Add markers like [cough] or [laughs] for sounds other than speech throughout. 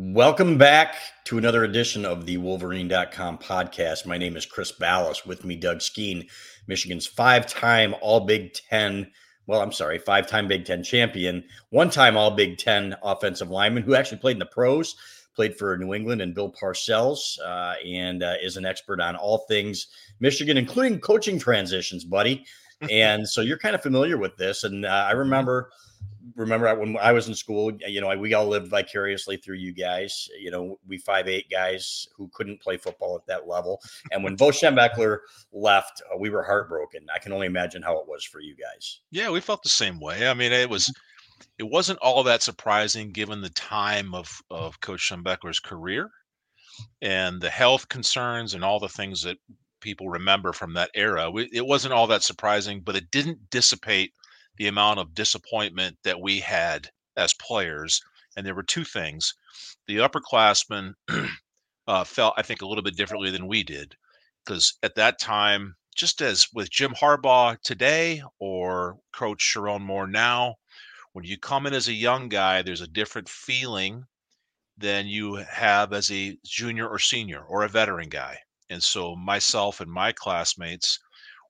Welcome back to another edition of the Wolverine.com podcast. My name is Chris Balas. With me, Doug Skene, Michigan's five time All Big Ten. Well, I'm sorry, five time Big Ten champion, one time All Big Ten offensive lineman who actually played in the pros, played for New England and Bill Parcells, uh, and uh, is an expert on all things Michigan, including coaching transitions, buddy. [laughs] and so you're kind of familiar with this. And uh, I remember remember when I was in school, you know, we all lived vicariously through you guys. You know, we five eight guys who couldn't play football at that level. And when Bo Schembechler left, uh, we were heartbroken. I can only imagine how it was for you guys. Yeah, we felt the same way. I mean, it was it wasn't all that surprising given the time of of Coach Schembechler's career and the health concerns and all the things that people remember from that era. We, it wasn't all that surprising, but it didn't dissipate the amount of disappointment that we had as players. And there were two things. The upperclassmen [clears throat] uh, felt, I think, a little bit differently than we did. Because at that time, just as with Jim Harbaugh today or Coach Sherrone Moore now, when you come in as a young guy, there's a different feeling than you have as a junior or senior or a veteran guy. And so myself and my classmates,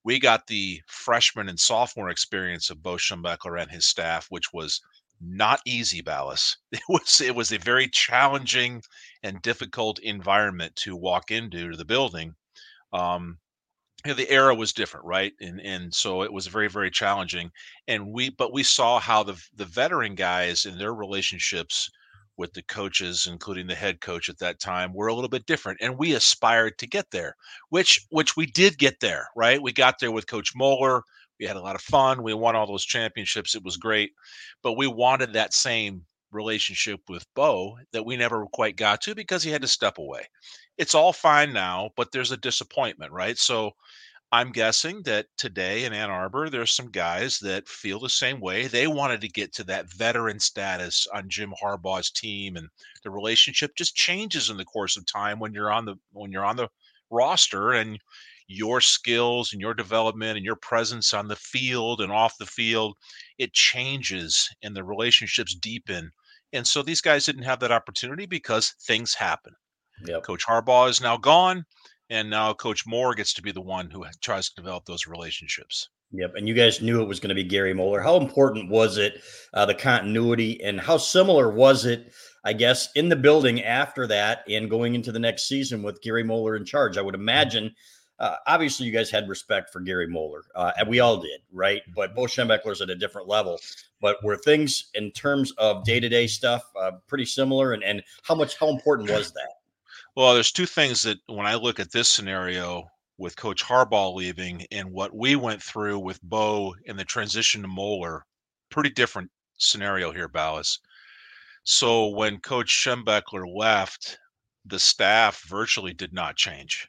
we got the freshman and sophomore experience of Bo Schembechler and his staff, which was not easy, Balas. [laughs] It was it was a very challenging and difficult environment to walk into the building. Um, you know, the era was different, right? And and so it was very very challenging. And we but we saw how the the veteran guys and their relationships with the coaches, including the head coach at that time, were a little bit different, and we aspired to get there, which which we did get there, right? We got there with Coach Moeller. We had a lot of fun. We won all those championships. It was great, but we wanted that same relationship with Bo that we never quite got to because he had to step away. It's all fine now, but there's a disappointment, right? So I'm guessing that today in Ann Arbor, there's some guys that feel the same way. They wanted to get to that veteran status on Jim Harbaugh's team, and the relationship just changes in the course of time when you're on the when you're on the roster and your skills and your development and your presence on the field and off the field it changes and the relationships deepen and so these guys didn't have that opportunity because things happen Yep. coach harbaugh is now gone and now coach moore gets to be the one who tries to develop those relationships Yep. And you guys knew it was going to be Gary Moeller. How important was it, uh, the continuity, and how similar was it, I guess, in the building after that and going into the next season with Gary Moeller in charge? I would imagine, uh, obviously, you guys had respect for Gary Moeller, uh, and we all did, right? But Bo Schembechler's at a different level. But were things in terms of day to day stuff uh, pretty similar? And, and how much, how important was that? Well, there's two things that when I look at this scenario with Coach Harbaugh leaving and what we went through with Bo and the transition to Moeller, pretty different scenario here, Balas. So when Coach Schembechler left, the staff virtually did not change.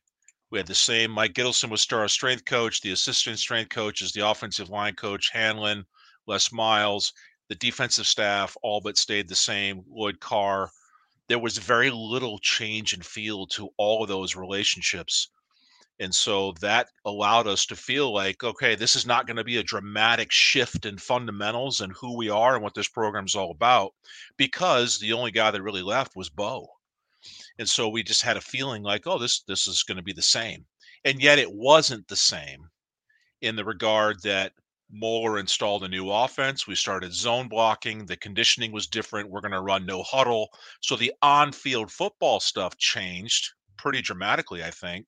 We had the same. Mike Gittleson was our strength coach. The assistant strength coach is the offensive line coach. Hanlon, Les Miles, the defensive staff all but stayed the same. Lloyd Carr, there was very little change in feel to all of those relationships. And so that allowed us to feel like, okay, this is not going to be a dramatic shift in fundamentals and who we are and what this program is all about, because the only guy that really left was Bo. And so we just had a feeling like, oh, this this is going to be the same. And yet it wasn't the same in the regard that Moeller installed a new offense. We started zone blocking. The conditioning was different. We're going to run no huddle. So the on field football stuff changed pretty dramatically, I think.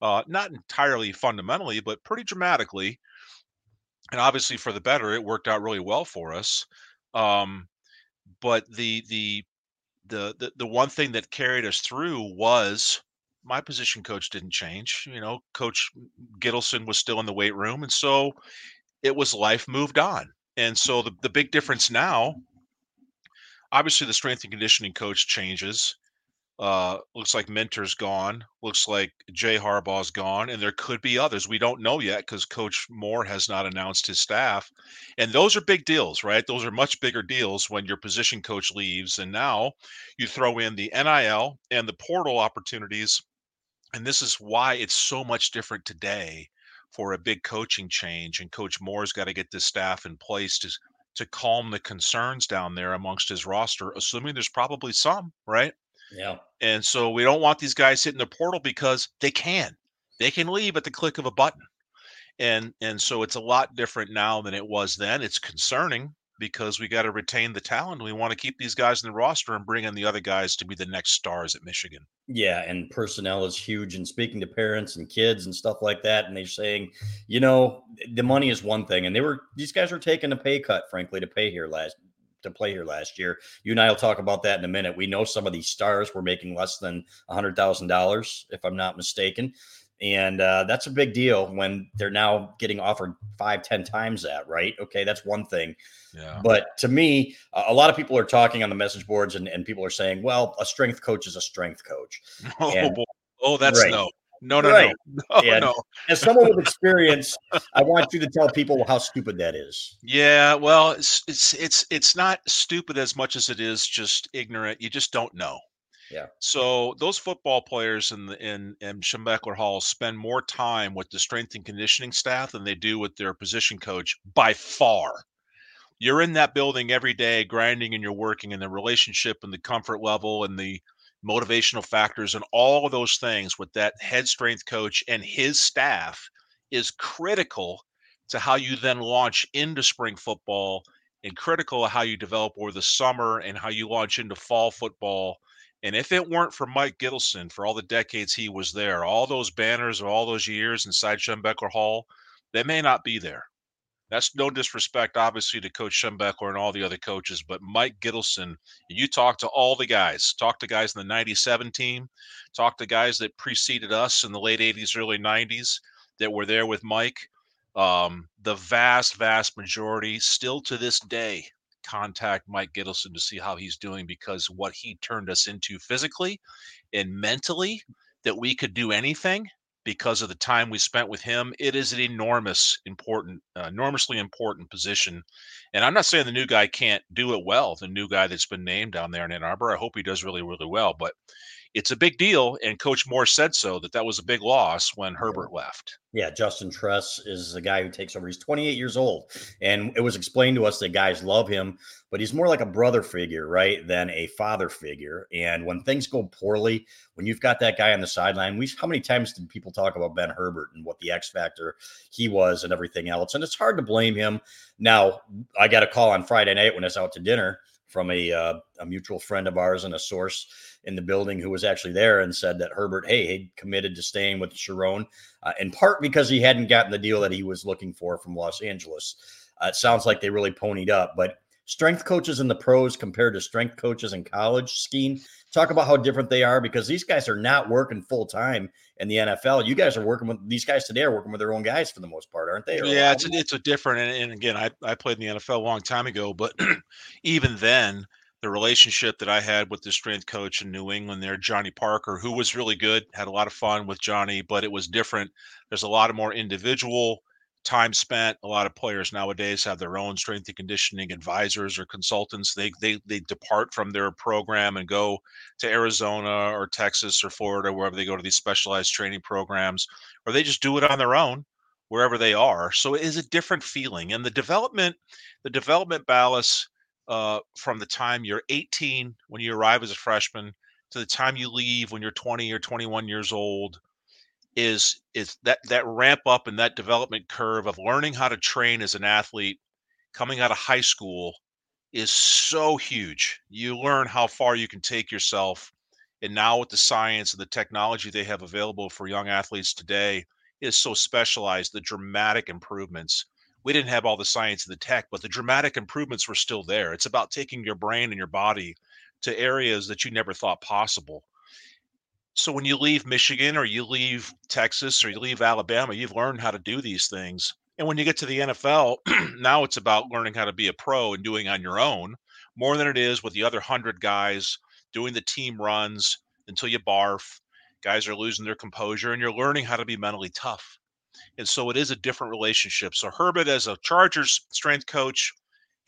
Uh, not entirely fundamentally, but pretty dramatically. And obviously, for the better, it worked out really well for us. Um, but the, the the the the one thing that carried us through was my position coach didn't change. You know, Coach Gittleson was still in the weight room, and so it was life moved on. And so the, the big difference now, obviously the strength and conditioning coach changes. Uh, looks like Minter's gone. Looks like Jay Harbaugh's gone, and there could be others. We don't know yet because Coach Moore has not announced his staff, and those are big deals, right? Those are much bigger deals when your position coach leaves, and now you throw in the NIL and the portal opportunities, and this is why it's so much different today for a big coaching change, and Coach Moore's got to get this staff in place to to calm the concerns down there amongst his roster, assuming there's probably some, right? Yeah. And so we don't want these guys hitting the portal because they can. They can leave at the click of a button. And and so it's a lot different now than it was then. It's concerning because we got to retain the talent. We want to keep these guys in the roster and bring in the other guys to be the next stars at Michigan. Yeah, and personnel is huge. And speaking to parents and kids and stuff like that, and they're saying, you know, the money is one thing, and they were these guys were taking a pay cut, frankly, to pay here last to play here last year. You and I will talk about that in a minute. We know some of these stars were making less than a hundred thousand dollars, if I'm not mistaken. And uh, that's a big deal when they're now getting offered five, ten times that, right? Okay, that's one thing. Yeah. But to me, a lot of people are talking on the message boards and, and people are saying, well, a strength coach is a strength coach. [laughs] Oh, And- boy. oh, that's Right. no, no, no, Right. no, [laughs] no, And- no. As someone with experience, I want you to tell people how stupid that is. Yeah, well, it's it's it's it's not stupid as much as it is just ignorant. You just don't know. Yeah. So those football players in the in in Schembechler Hall spend more time with the strength and conditioning staff than they do with their position coach by far. You're in that building every day, grinding and you're working, and the relationship and the comfort level and the motivational factors and all of those things with that head strength coach and his staff is critical to how you then launch into spring football and critical how you develop over the summer and how you launch into fall football. And if it weren't for Mike Gittleson, for all the decades he was there, all those banners of all those years inside Schembechler Hall, they may not be there. That's no disrespect, obviously, to Coach Schembechler and all the other coaches, but Mike Gittleson, you talk to all the guys, talk to guys in the 97 team, talk to guys that preceded us in the late 80s, early 90s that were there with Mike. Um, the vast, vast majority still to this day contact Mike Gittleson to see how he's doing because what he turned us into physically and mentally that we could do anything because of the time we spent with him. It is an enormous, important, uh, enormously important position. And I'm not saying the new guy can't do it well. The new guy that's been named down there in Ann Arbor, I hope he does really, really well. But it's a big deal, and Coach Moore said so that that was a big loss when Herbert left. Yeah, Justin Tress is the guy who takes over. He's 28 years old. And it was explained to us that guys love him, but he's more like a brother figure, right, than a father figure. And when things go poorly, when you've got that guy on the sideline, we how many times did people talk about Ben Herbert and what the X factor he was and everything else? And it's hard to blame him. Now, I got a call on Friday night when I was out to dinner from a uh, a mutual friend of ours and a source in the building who was actually there and said that Herbert, hey, he committed to staying with Sherrone, uh, in part because he hadn't gotten the deal that he was looking for from Los Angeles. Uh, it sounds like they really ponied up, but strength coaches in the pros compared to strength coaches in college scheme. Talk about how different they are because these guys are not working full time in the NFL. You guys are working with these guys today are working with their own guys for the most part, aren't they? Or Yeah, it's a, it's a different. And, and again, I I played in the NFL a long time ago, but [clears throat] even then, the relationship that I had with the strength coach in New England there, Johnny Parker, who was really good, had a lot of fun with Johnny, but it was different. There's a lot of more individual time spent. A lot of players nowadays have their own strength and conditioning advisors or consultants. They they they depart from their program and go to Arizona or Texas or Florida, wherever they go to these specialized training programs, or they just do it on their own wherever they are. So it is a different feeling. And the development, the development Balas uh, from the time you're 18 when you arrive as a freshman to the time you leave when you're 20 or 21 years old is is that that ramp up and that development curve of learning how to train as an athlete coming out of high school is so huge. You learn how far you can take yourself and now with the science and the technology they have available for young athletes today is so specialized the dramatic improvements. We didn't have all the science and the tech but the dramatic improvements were still there. It's about taking your brain and your body to areas that you never thought possible so when you leave Michigan or you leave Texas or you leave Alabama, you've learned how to do these things. And when you get to the NFL, [clears throat] now it's about learning how to be a pro and doing on your own more than it is with the other 100 guys doing the team runs until you barf. Guys are losing their composure and you're learning how to be mentally tough. And so it is a different relationship. So Herbert as a Chargers strength coach,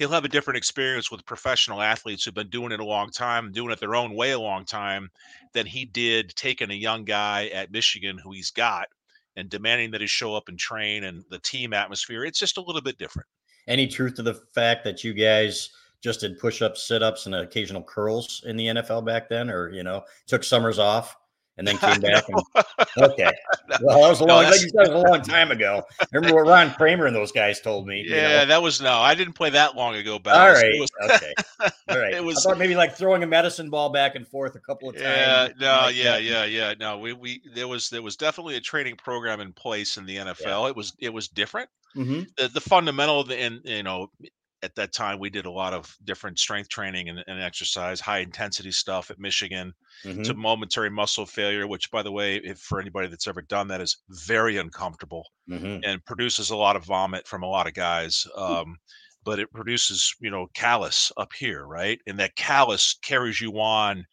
he'll have a different experience with professional athletes who've been doing it a long time, doing it their own way a long time, than he did taking a young guy at Michigan who he's got and demanding that he show up and train and the team atmosphere. It's just a little bit different. Any truth to the fact that you guys just did push ups, sit ups, and occasional curls in the NFL back then, or you know, took summers off? And then came back. And, [laughs] okay, well, that was a long. No, like you said, was a long time ago. Remember what Ron Kramer and those guys told me? Yeah, you know? that was no. I didn't play that long ago. But all right, was, okay, [laughs] all right. It was maybe like throwing a medicine ball back and forth a couple of times. Yeah, no, like yeah, that. yeah, yeah. No, we we there was there was definitely a training program in place in the NFL. Yeah. It was it was different. Mm-hmm. The, the fundamental and you know at that time we did a lot of different strength training and, and exercise high intensity stuff at michigan mm-hmm. to momentary muscle failure which by the way if for anybody that's ever done that is very uncomfortable mm-hmm. and produces a lot of vomit from a lot of guys um, but it produces you know callus up here right and that callus carries you on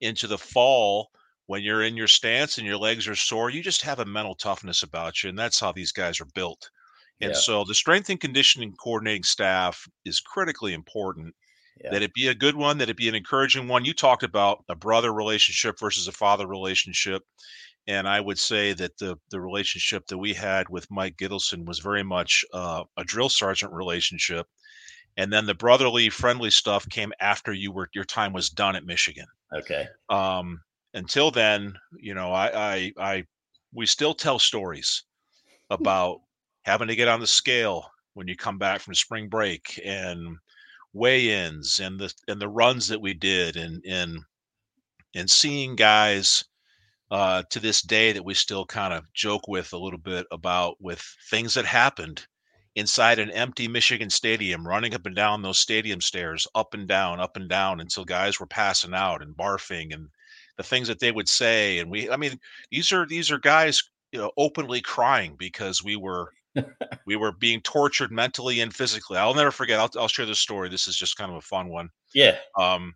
into the fall when you're in your stance and your legs are sore you just have a mental toughness about you and that's how these guys are built and yeah. so the strength and conditioning coordinating staff is critically important. Yeah. That it be a good one, that it be an encouraging one. You talked about a brother relationship versus a father relationship. And I would say that the the relationship that we had with Mike Gittleson was very much uh, a drill sergeant relationship. And then the brotherly, friendly stuff came after you were your time was done at Michigan. Okay. Um, until then, you know, I, I, I, we still tell stories about having to get on the scale when you come back from spring break and weigh-ins and the and the runs that we did and and and seeing guys uh, to this day that we still kind of joke with a little bit about with things that happened inside an empty Michigan stadium, running up and down those stadium stairs, up and down, up and down until guys were passing out and barfing and the things that they would say. And we, I mean, these are these are guys, you know, openly crying because we were we were being tortured mentally and physically. I'll never forget. I'll, I'll share this story. This is just kind of a fun one. Yeah. Um,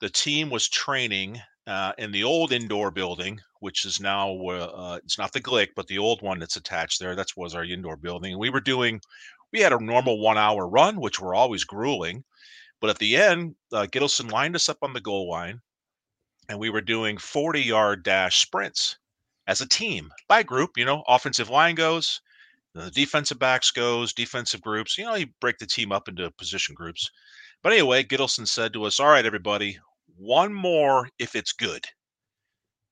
the team was training uh, in the old indoor building, which is now uh, it's not the Glick, but the old one that's attached there. That was our indoor building. We were doing. We had a normal one-hour run, which were always grueling, but at the end, uh, Gittleson lined us up on the goal line, and we were doing 40-yard dash sprints as a team by group. You know, offensive line goes, the defensive backs goes, defensive groups. You know, you break the team up into position groups. But anyway, Gittleson said to us, All right, everybody, one more if it's good.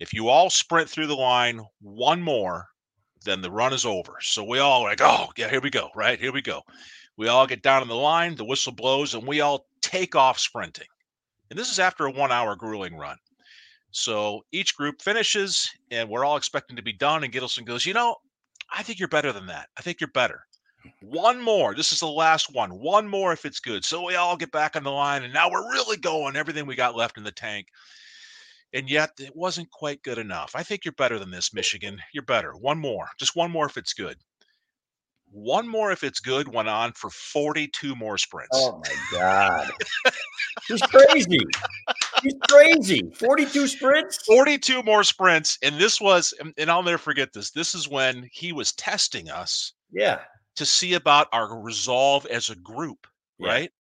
If you all sprint through the line, one more, then the run is over. So we all like, Oh, yeah, here we go, right? Here we go. We all get down in the line, the whistle blows, and we all take off sprinting. And this is after a one hour grueling run. So each group finishes, and we're all expecting to be done. And Gittleson goes, You know, I think you're better than that. I think you're better. Mm. One more. This is the last one. One more if it's good. So we all get back on the line, and now we're really going. Everything we got left in the tank. And yet it wasn't quite good enough. I think you're better than this, Michigan. You're better. One more. Just one more if it's good. One more if it's good went on for 42 more sprints. Oh my God. [laughs] He's crazy. He's crazy. 42 sprints? 42 more sprints. And this was, and I'll never forget this. This is when he was testing us. Yeah. to see about our resolve as a group, Yeah. right?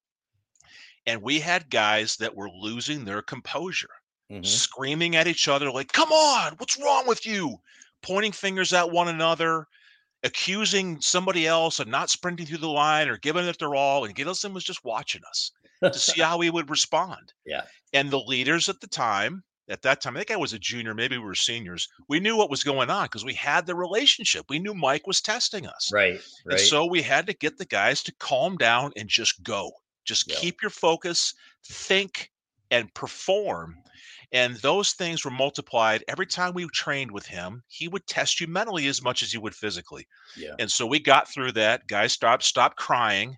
And we had guys that were losing their composure, Mhm. screaming at each other, like, come on, what's wrong with you? Pointing fingers at one another, accusing somebody else of not sprinting through the line or giving it their all. And Gittleson was just watching us to see [laughs] how we would respond. Yeah. And the leaders at the time, at that time, I think I was a junior, maybe we were seniors. We knew what was going on because we had the relationship. We knew Mike was testing us. Right. And so we had to get the guys to calm down and just go. Just Yeah. keep your focus, think, and perform. And those things were multiplied every time we trained with him. He would test you mentally as much as he would physically. yeah. And so we got through that. Guys stopped stopped crying.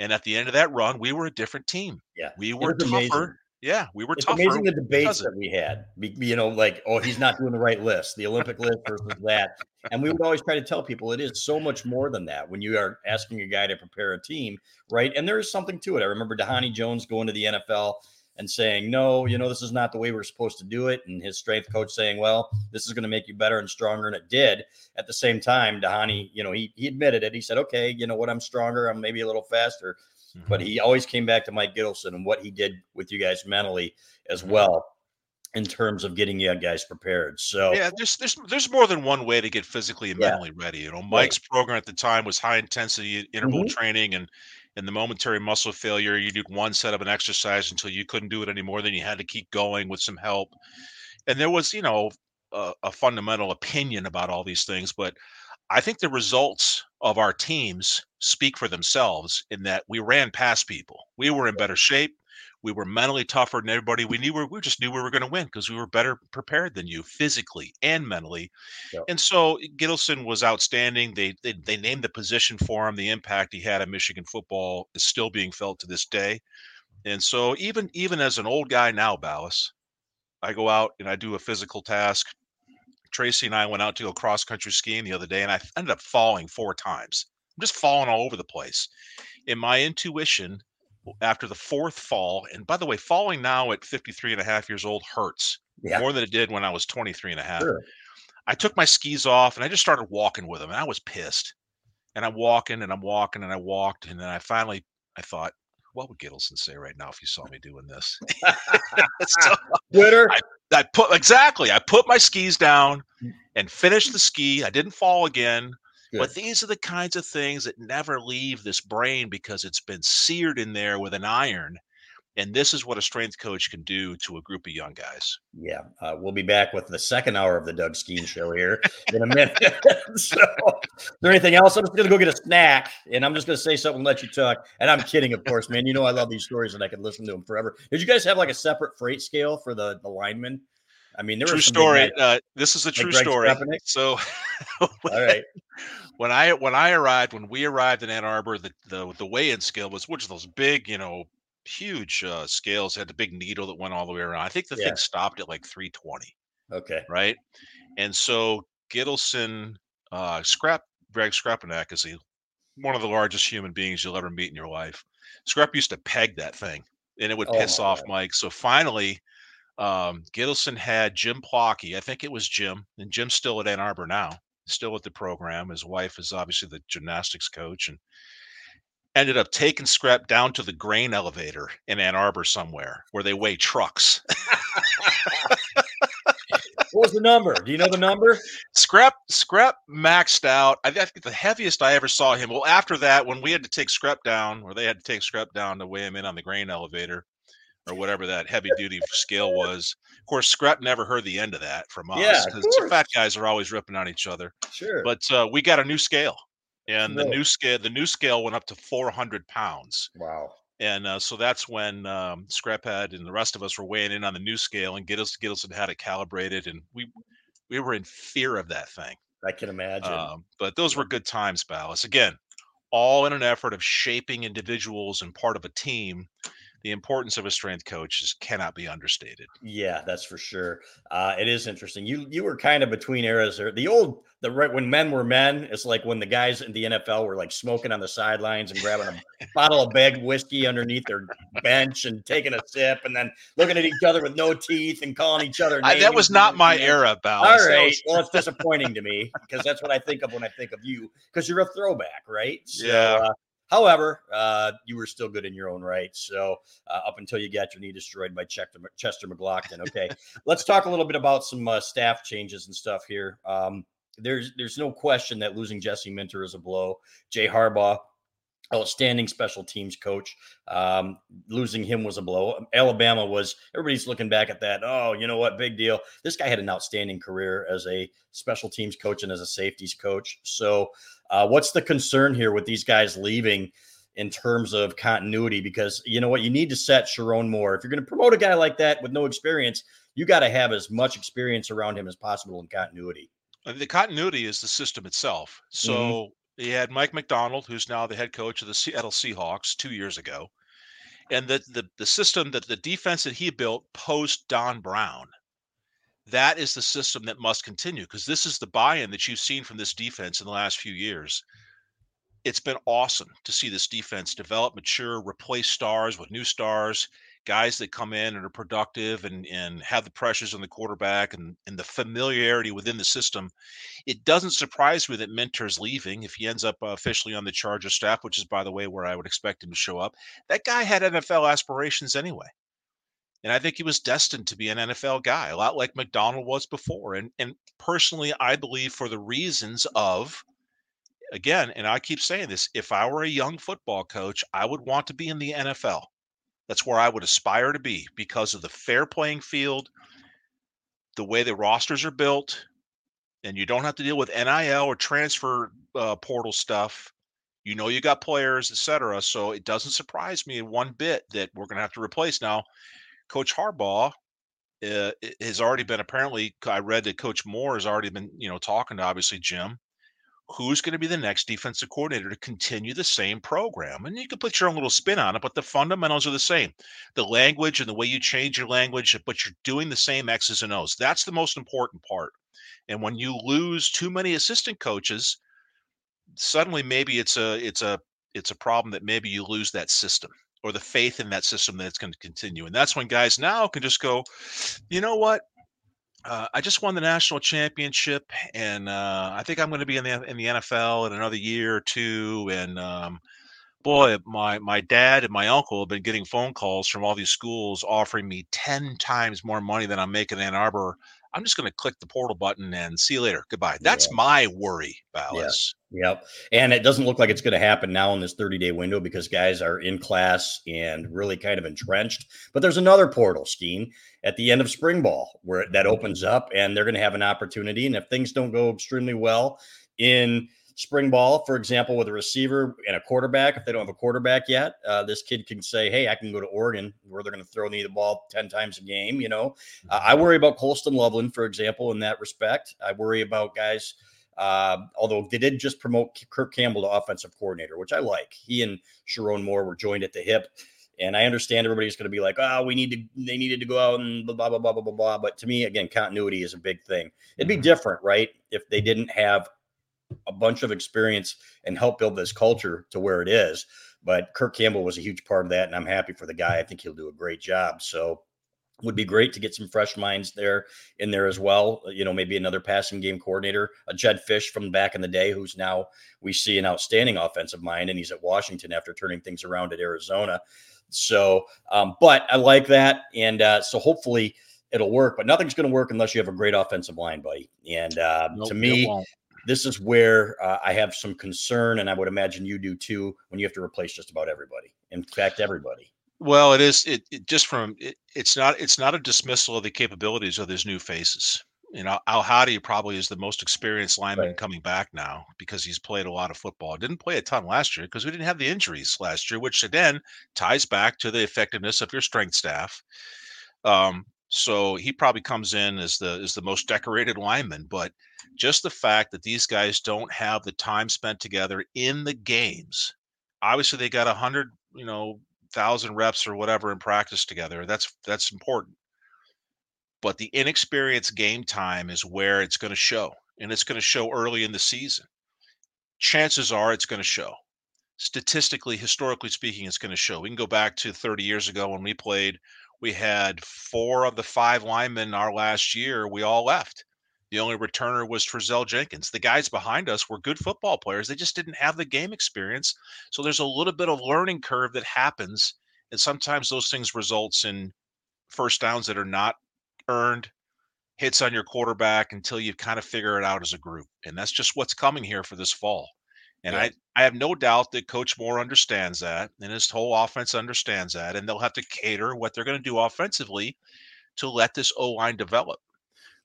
And at the end of that run, we were a different team. Yeah. We were was amazing. Yeah, we were It's tougher. amazing the debates that we had. You know, like, oh, he's not doing the right list, the Olympic list versus that. And we would always try to tell people it is so much more than that when you are asking a guy to prepare a team, right? And there is something to it. I remember Dhani Jones going to the NFL and saying, no, you know, this is not the way we're supposed to do it. And his strength coach saying, well, this is going to make you better and stronger. And it did. At the same time, Dhani, you know, he, he admitted it. He said, okay, you know what? I'm stronger. I'm maybe a little faster. But he always came back to Mike Gittleson and what he did with you guys mentally as Mhm. well in terms of getting you guys prepared. So Yeah, there's there's there's more than one way to get physically and Yeah. mentally ready. You know, Mike's program at the time was high intensity interval Mhm. training and and the momentary muscle failure, you do one set of an exercise until you couldn't do it anymore. Then you had to keep going with some help. And there was, you know, a, a fundamental opinion about all these things, but I think the results of our teams speak for themselves in that we ran past people. We were in better shape. We were mentally tougher than everybody. We knew we, we just knew we were going to win because we were better prepared than you physically and mentally. Yep. And so eh, Gittleson was outstanding. They, they they named the position for him. The impact he had on Michigan football is still being felt to this day. And so even even as an old guy now, Balas, I go out and I do a physical task. Tracy and I went out to go cross country skiing the other day, and I ended up falling four times. I'm just falling all over the place. In my intuition, after the fourth fall, and by the way, falling now at 53 and a half years old hurts yeah, more than it did when I was 23 and a half. sure. I took my skis off and I just started walking with them, and I was pissed. And I'm walking and I'm walking and I walked, and then I finally I thought, what would Gittleson say right now if he saw me doing this? [laughs] so Twitter. I put exactly. I put my skis down mm. and finished the ski. I didn't fall again. But these are the kinds of things that never leave this brain because it's been seared in there with an iron. And this is what a strength coach can do to a group of young guys. Yeah, uh, we'll be back with the second hour of the Doug Skene [laughs] show here in a minute. [laughs] so, is there anything else? I'm just going to go get a snack, and I'm just going to say something, and let you talk. And I'm kidding, of course, man. You know I love these stories, and I could listen to them forever. Did you guys have like a separate freight scale for the the linemen? I mean, there True story. Uh, this is a true Greg story. Stepanek? So [laughs] All right, when I when I arrived, when we arrived in Ann Arbor, the the, the weigh-in scale was which of those big, you know, huge uh, scales had the big needle that went all the way around. I think the Yeah. thing stopped at like 320. okay, right? And so Gittleson, uh, Scrap, Greg Skrepenak is one of the largest human beings you'll ever meet in your life. Scrap used to peg that thing, and it would Oh piss off God. Mike. So finally, um, Gittleson had Jim Plocki. I think it was Jim, and Jim's still at Ann Arbor now, still at the program. His wife is obviously the gymnastics coach, and ended up taking Scrap down to the grain elevator in Ann Arbor somewhere where they weigh trucks. [laughs] what was the number? Do you know the number? Scrap Scrap maxed out. I think the heaviest I ever saw him. Well, after that, when we had to take Scrap down, or they had to take Scrap down to weigh him in on the grain elevator, or whatever that heavy duty scale was. Of course, Scrap never heard the end of that from us Yeah, because course. fat guys are always ripping on each other. Sure. But uh, we got a new scale, and the new scale the new scale went up to 400 pounds. wow. And uh, so that's when um, Scraphead and the rest of us were weighing in on the new scale, and Gittles, Gittleson had it calibrated, and we we were in fear of that thing. I can imagine. Um, but those were good times, Balas. Again, all in an effort of shaping individuals and part of a team the importance of a strength coach is, cannot be understated. Yeah, that's for sure. Uh, it is interesting. You you were kind of between eras there. The old the right when men were men, it's like when the guys in the NFL were like smoking on the sidelines and grabbing a [laughs] bottle of bag whiskey underneath their bench and taking a sip and then looking at each other with no teeth and calling each other. I, that was not my era, Bal. All right. Was... well, it's [laughs] disappointing to me because that's what I think of when I think of you because you're a throwback, right? So, yeah. Uh, However, uh, you were still good in your own right. So uh, up until you got your knee destroyed by Chester, Chester McGlockton. Okay, [laughs] let's talk a little bit about some uh, staff changes and stuff here. Um, there's there's no question that losing Jesse Minter is a blow. Jay Harbaugh outstanding special teams coach. Um, losing him was a blow. Alabama was everybody's looking back at that. Oh, you know what? Big deal. This guy had an outstanding career as a special teams coach and as a safeties coach. So, uh, what's the concern here with these guys leaving? In terms of continuity, because you know what, you need to set Sherrone Moore. If you're going to promote a guy like that with no experience, you got to have as much experience around him as possible in continuity. The continuity is the system itself. So mm-hmm he had Mike Macdonald, who's now the head coach of the Seattle Seahawks two years ago. And the, the, the system that the defense that he built post Don Brown, that is the system that must continue because this is the buy in that you've seen from this defense in the last few years. It's been awesome to see this defense develop, mature, replace stars with new stars, guys that come in and are productive and and have the pressures on the quarterback and and the familiarity within the system. It doesn't surprise me that Minter's leaving if he ends up uh, officially on the Charger staff, which is by the way where I would expect him to show up. That guy had NFL aspirations anyway. And I think he was destined to be an NFL guy, a lot like Macdonald was before. And and personally, I believe for the reasons of again, and I keep saying this, if I were a young football coach, I would want to be in the NFL. That's where I would aspire to be because of the fair playing field, the way the rosters are built, and you don't have to deal with NIL or transfer uh, portal stuff. You know you got players, etc. So it doesn't surprise me one bit that we're going to have to replace now. Coach Harbaugh uh, has already been apparently. I read that Coach Moore has already been, you know, talking to obviously Jim who's going to be the next defensive coordinator to continue the same program. And you can put your own little spin on it, but the fundamentals are the same. The language and the way you change your language, but you're doing the same X's and O's. That's the most important part. And when you lose too many assistant coaches, suddenly maybe it's a it's a it's a problem that maybe you lose that system or the faith in that system that it's going to continue. And that's when guys now can just go, you know what? uh, I just won the national championship, and uh, I think I'm going to be in the in the NFL in another year or two. And um, boy, my my dad and my uncle have been getting phone calls from all these schools offering me ten times more money than I'm making in Ann Arbor I'm just going to click the portal button and see you later. Goodbye. That's yeah. my worry, Balas. Yeah. Yep. And it doesn't look like it's going to happen now in this 30 day window because guys are in class and really kind of entrenched. But there's another portal scheme at the end of spring ball where that opens up and they're going to have an opportunity. And if things don't go extremely well in spring ball, for example, with a receiver and a quarterback. If they don't have a quarterback yet, uh, this kid can say, "Hey, I can go to Oregon, where they're going to throw me the ball ten times a game." You know, uh, I worry about Colston Loveland, for example, in that respect. I worry about guys. Uh, although they did just promote Kirk Campbell to offensive coordinator, which I like. He and Sherrone Moore were joined at the hip. And I understand everybody's going to be like, oh, we need to, they needed to go out and blah, blah, blah, blah, blah, blah. But to me, again, continuity is a big thing. It'd be mm-hmm. different, right? If they didn't have a bunch of experience and help build this culture to where it is. But Kirk Campbell was a huge part of that, and I'm happy for the guy. I think he'll do a great job. So would be great to get some fresh minds there in there as well. You know, maybe another passing game coordinator, a Jedd Fisch from back in the day, who's now we see an outstanding offensive mind, and he's at Washington after turning things around at Arizona. So, um, but I like that, and uh, so hopefully it'll work. But nothing's going to work unless you have a great offensive line, buddy. And uh, nope, to me, this is where uh, I have some concern, and I would imagine you do too, when you have to replace just about everybody. In fact, everybody. Well, it is. It, it just from it, it's not. It's not a dismissal of the capabilities of these new faces. You know, El Hadi probably is the most experienced lineman right. coming back now because he's played a lot of football. Didn't play a ton last year because we didn't have the injuries last year, which then ties back to the effectiveness of your strength staff. Um, so he probably comes in as the as the most decorated lineman, but just the fact that these guys don't have the time spent together in the games. Obviously, they got a hundred, you know, thousand reps or whatever in practice together. That's that's important. But the inexperienced game time is where it's going to show, and it's going to show early in the season. Chances are it's going to show. Statistically, historically speaking, it's going to show. We can go back to 30 years ago when we played. We had four of the five linemen our last year. We all left. The only returner was Trezelle Jenkins. The guys behind us were good football players. They just didn't have the game experience. So there's a little bit of learning curve that happens. And sometimes those things results in first downs that are not earned hits on your quarterback until you kind of figure it out as a group. And that's just what's coming here for this fall. And Yeah. I, I have no doubt that Coach Moore understands that and his whole offense understands that. And they'll have to cater what they're going to do offensively to let this O line develop.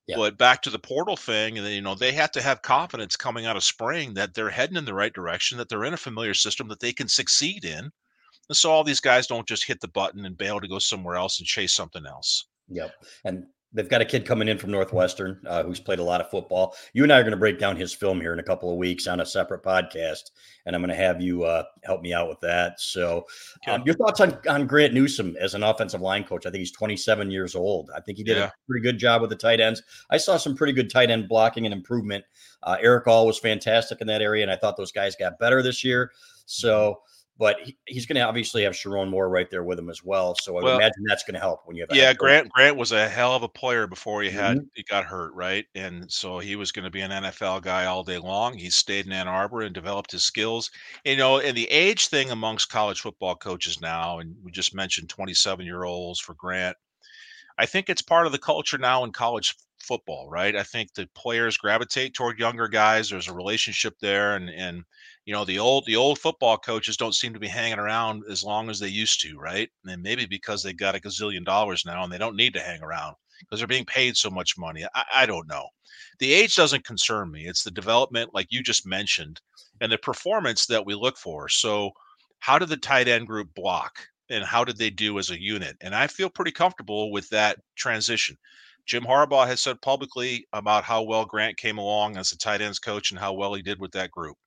Yeah. But back to the portal thing, and you know, they have to have confidence coming out of spring that they're heading in the right direction, that they're in a familiar system that they can succeed in. And so all these guys don't just hit the button and bail to go somewhere else and chase something else. Yep. And they've got a kid coming in from Northwestern uh, who's played a lot of football. You and I are going to break down his film here in a couple of weeks on a separate podcast, and I'm going to have you uh, help me out with that. So, um, your thoughts on, on Grant Newsom as an offensive line coach? I think he's 27 years old. I think he did Yeah. a pretty good job with the tight ends. I saw some pretty good tight end blocking and improvement. Uh, Erick All was fantastic in that area, and I thought those guys got better this year. So, but he, he's going to obviously have Sherrone Moore right there with him as well. So I Well, imagine that's going to help when you have Yeah. Grant Grant was a hell of a player before he had Mhm. he got hurt, right? And so he was going to be an NFL guy all day long. He stayed in Ann Arbor and developed his skills. You know, and the age thing amongst college football coaches now, and we just mentioned 27 year olds for Grant. I think it's part of the culture now in college football, right? I think the players gravitate toward younger guys. There's a relationship there, and and you know the old the old football coaches don't seem to be hanging around as long as they used to, right? And maybe because they got a gazillion dollars now and they don't need to hang around because they're being paid so much money. I, I don't know. The age doesn't concern me. It's the development, like you just mentioned, and the performance that we look for. So, how did the tight end group block? and how did they do as a unit? And I feel pretty comfortable with that transition. Jim Harbaugh has said publicly about how well Grant came along as a tight ends coach and how well he did with that group.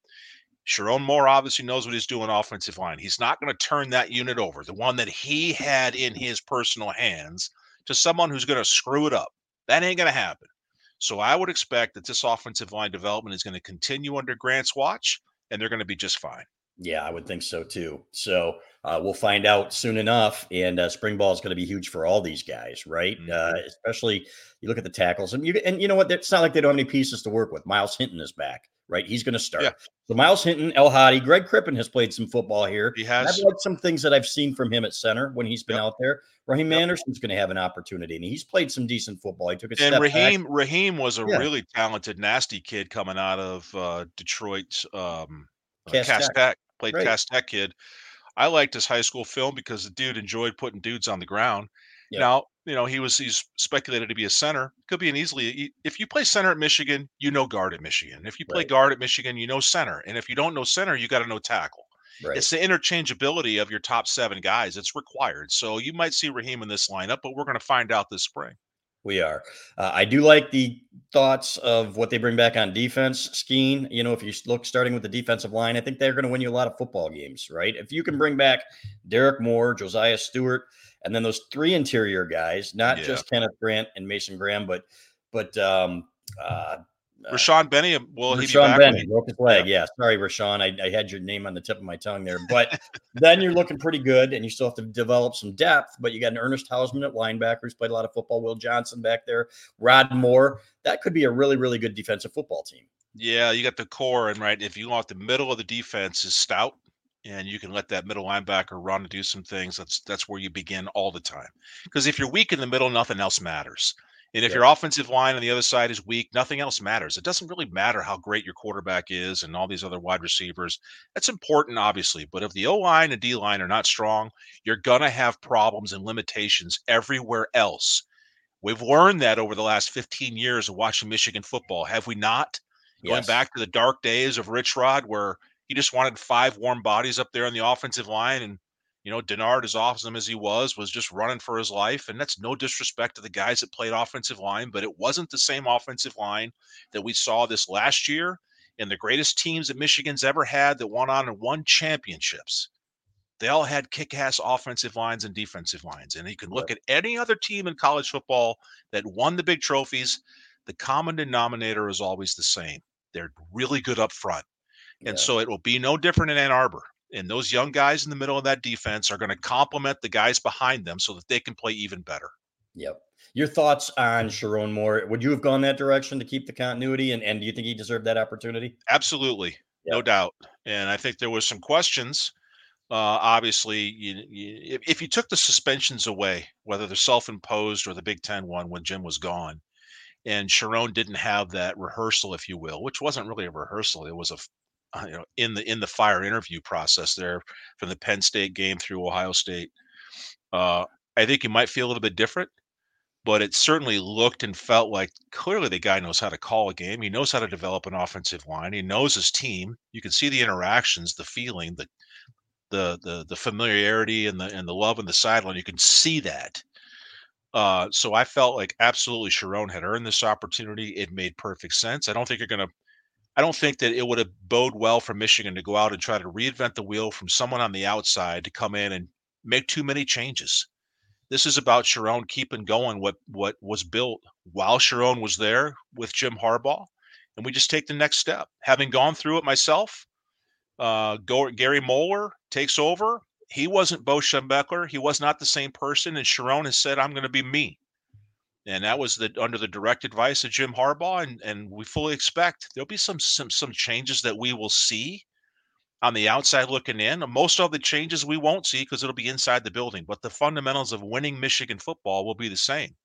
Sherrone Moore obviously knows what he's doing offensive line. He's not going to turn that unit over, the one that he had in his personal hands, to someone who's going to screw it up. That ain't going to happen. So I would expect that this offensive line development is going to continue under Grant's watch, and they're going to be just fine. Yeah, I would think so too. So uh, we'll find out soon enough. And uh, spring ball is going to be huge for all these guys, right? Uh, Mhm. especially you look at the tackles, and you and you know what? It's not like they don't have any pieces to work with. Myles Hinton is back, right? He's going to start. Yeah. So Myles Hinton, El Hadi, Greg Crippen has played some football here. He has. I've liked some things that I've seen from him at center when he's been Yep. out there. Raheem Yep. Anderson's going to have an opportunity, and he's played some decent football. He took a And step back. Raheem Raheem was a Yeah. really talented, nasty kid coming out of uh, Detroit. Um, uh, Cass Tech. Played Right. Cass Tech kid. I liked his high school film because the dude enjoyed putting dudes on the ground. Yep. Now, you know, he was he's speculated to be a center. Could be an easily if you play center at Michigan, you know guard at Michigan. If you play Right. guard at Michigan, you know center. And if you don't know center, you got to know tackle. Right. It's the interchangeability of your top seven guys. It's required. So you might see Raheem in this lineup, but we're going to find out this spring. We are. Uh, I do like the thoughts of what they bring back on defense. Skene, you know, if you look starting with the defensive line, I think they're going to win you a lot of football games, right? If you can bring back Derrick Moore, Josaiah Stewart, and then those three interior guys, not Yeah. just Kenneth Grant and Mason Graham, but but um, uh, uh, Rayshaun Benny, will he be Rayshaun back? Benny broke his leg. Yeah. sorry, Rayshaun. I, I had your name on the tip of my tongue there, but [laughs] then you're looking pretty good, and you still have to develop some depth. But you got an Ernest Hausman at linebacker who's played a lot of football. Will Johnson back there, Rod Moore. That could be a really, really good defensive football team. Yeah, you got the core, and right, if you want the middle of the defense is stout, and you can let that middle linebacker run and do some things, that's that's where you begin all the time. Because if you're weak in the middle, nothing else matters. And if Yeah. your offensive line on the other side is weak, nothing else matters. It doesn't really matter how great your quarterback is and all these other wide receivers. That's important, obviously. But if the O line and D line are not strong, you're gonna have problems and limitations everywhere else. We've learned that over the last 15 years of watching Michigan football, have we not? Going back to the dark days of Rich Rod, where he just wanted five warm bodies up there on the offensive line, and you know Denard, as awesome as he was, was just running for his life. And that's no disrespect to the guys that played offensive line, but it wasn't the same offensive line that we saw this last year. And the greatest teams that Michigan's ever had that went on and won championships They all had kick-ass offensive lines and defensive lines. And you can look at any other team in college football that won the big trophies. The common denominator is always the same. They're really mm. good up front. And Yeah. so it will be no different in Ann Arbor. And those young guys in the middle of that defense are going to complement the guys behind them so that they can play even better. Yep. Your thoughts on Sherrone Moore? Would you have gone that direction to keep the continuity? And, and do you think he deserved that opportunity? Absolutely, no doubt. And I think there was some questions. Uh, obviously, you, you, if, you took the suspensions away, whether they're self-imposed or the Big Ten one when Jim was gone, and Sherrone didn't have that rehearsal, if you will, which wasn't really a rehearsal, it was a you know in the in the fire interview process there from the Penn State game through Ohio State. Uh, I think you might feel a little bit different, but it certainly looked and felt like clearly the guy knows how to call a game. He knows how to develop an offensive line. He knows his team. You can see the interactions, the feeling, the the the the familiarity and the and the love in the sideline. You can see that. Uh, so I felt like absolutely Sherrone had earned this opportunity. It made perfect sense. I don't think you're going to. I don't think that it would have bode well for Michigan to go out and try to reinvent the wheel from someone on the outside to come in and make too many changes. This is about Sherrone keeping going what what was built while Sherrone was there with Jim Harbaugh, and we just take the next step. Having gone through it myself, uh, Gary Moeller takes over. He wasn't Bo Schembechler. He was not the same person, and Sherrone has said, "I'm going to be me." And that was the under the direct advice of Jim Harbaugh, and and we fully expect there'll be some some some changes that we will see on the outside looking in. Most of the changes we won't see because it'll be inside the building, but the fundamentals of winning Michigan football will be the same.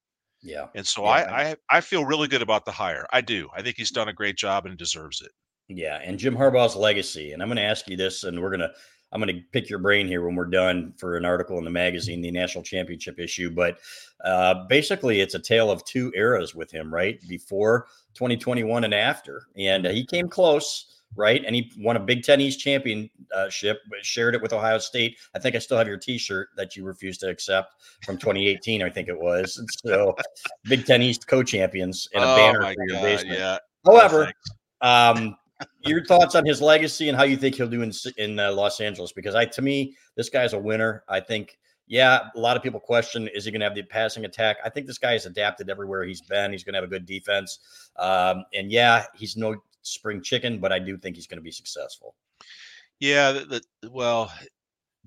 Yeah. And so Yeah, I, I I feel really good about the hire. I do. I think he's done a great job and deserves it. Yeah, and Jim Harbaugh's legacy. And I'm going to ask you this, and we're going to I'm going to pick your brain here when we're done for an article in the magazine, the national championship issue. But uh, basically, it's a tale of two eras with him, right? Before 2021 and after, and uh, he came close, right? And he won a Big Ten East championship, but shared it with Ohio State. I think I still have your T-shirt that you refused to accept from 2018, I think it was. So, Big Ten East co-champions and a Oh banner for your God, basement. yeah. However, um, your thoughts on his legacy and how you think he'll do in in uh, Los Angeles? Because I, to me, this guy's a winner. I think, yeah, a lot of people question is he going to have the passing attack? I think this guy has adapted everywhere he's been. He's going to have a good defense, um, and yeah, he's no spring chicken, but I do think he's going to be successful. Yeah, the, the, well,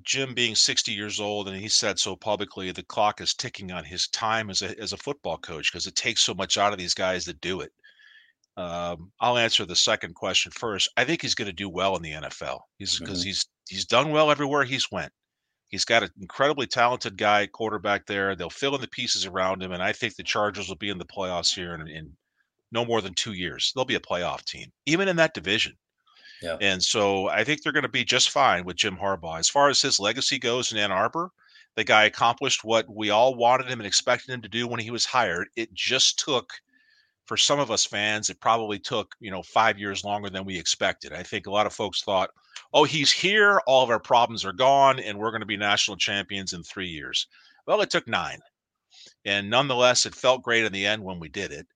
Jim being 60 years old, and he said so publicly, the clock is ticking on his time as a as a football coach because it takes so much out of these guys to do it. Um, I'll answer the second question first. I think he's going to do well in the NFL. He's because Mhm. he's he's done well everywhere he's went. He's got an incredibly talented guy quarterback there. They'll fill in the pieces around him, and I think the Chargers will be in the playoffs here in, in no more than two years. They'll be a playoff team, even in that division. Yeah. And so I think they're going to be just fine with Jim Harbaugh. As far as his legacy goes in Ann Arbor, the guy accomplished what we all wanted him and expected him to do when he was hired. It just took, for some of us fans, it probably took, you know, five years longer than we expected. I think a lot of folks thought, oh, he's here, all of our problems are gone, and we're going to be national champions in three years. Well, it took nine. And nonetheless, it felt great in the end when we did it.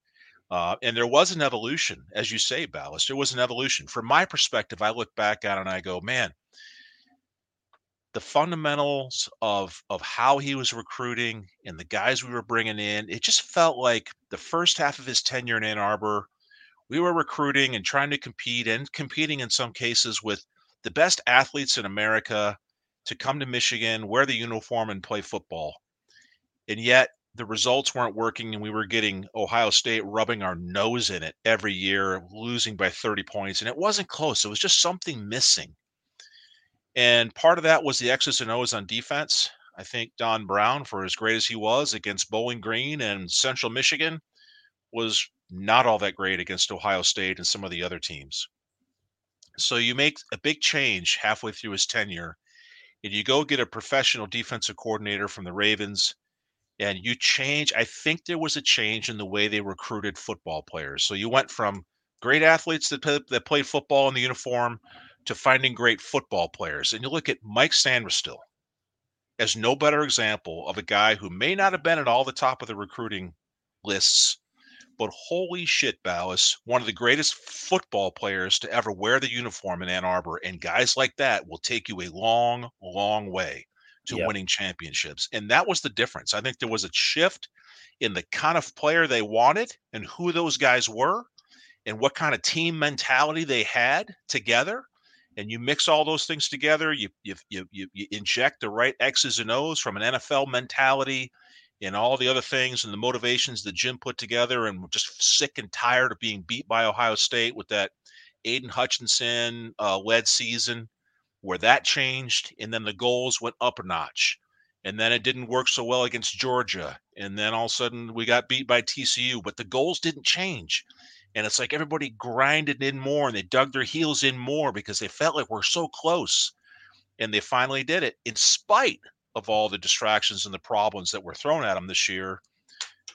Uh, and there was an evolution, as you say, Balas. There was an evolution. From my perspective, I look back at it and I go, man, the fundamentals of of how he was recruiting and the guys we were bringing in, it just felt like the first half of his tenure in Ann Arbor, we were recruiting and trying to compete and competing in some cases with the best athletes in America to come to Michigan, wear the uniform, and play football. And yet the results weren't working, and we were getting Ohio State rubbing our nose in it every year, losing by 30 points. And it wasn't close. It was just something missing. And part of that was the X's and O's on defense. I think Don Brown, for as great as he was against Bowling Green and Central Michigan, was not all that great against Ohio State and some of the other teams. So you make a big change halfway through his tenure, and you go get a professional defensive coordinator from the Ravens, and you change. I think there was a change in the way they recruited football players. So you went from great athletes that that played football in the uniform to finding great football players. And you look at Mike Sainristil as no better example of a guy who may not have been at all the top of the recruiting lists, But holy shit, Balas, one of the greatest football players to ever wear the uniform in Ann Arbor. And guys like that will take you a long, long way to Yep. winning championships. And that was the difference. I think there was a shift in the kind of player they wanted and who those guys were and what kind of team mentality they had together. And you mix all those things together, you you you you, inject the right X's and O's from an NFL mentality and all the other things and the motivations that Jim put together, and we're just sick and tired of being beat by Ohio State with that Aidan Hutchinson uh, led season where that changed, and then the goals went up a notch. And then it didn't work so well against Georgia. And then all of a sudden we got beat by TCU, but the goals didn't change. And it's like everybody grinded in more and they dug their heels in more because they felt like we're so close. And they finally did it in spite of all the distractions and the problems that were thrown at them this year.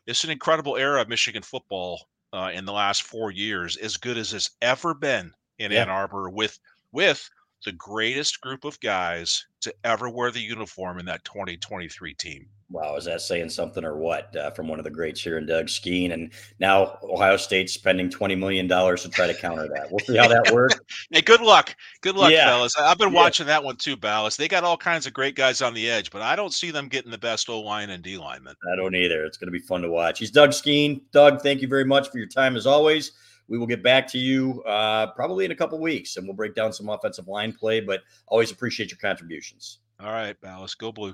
It's an incredible era of Michigan football uh, in the last four years, as good as it's ever been in Yeah. Ann Arbor with with the greatest group of guys to ever wear the uniform in that 2023 team. Wow, is that saying something or what? Uh, from one of the greats here in Doug Skene, and now Ohio State's spending twenty million dollars to try to counter that. We'll see how that works. [laughs] Hey, good luck. Good luck, Yeah. fellas. I've been Yeah. watching that one too, Balas. They got all kinds of great guys on the edge, but I don't see them getting the best O line and D linemen. I don't either. It's going to be fun to watch. He's Doug Skene. Doug, thank you very much for your time as always. We will get back to you uh, probably in a couple weeks, and we'll break down some offensive line play. But always appreciate your contributions. All right, Balas, go blue.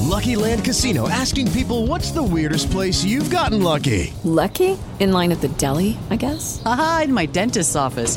Lucky Land Casino asking people what's the weirdest place you've gotten lucky? Lucky? In line at the deli, I guess? Aha, in my dentist's office.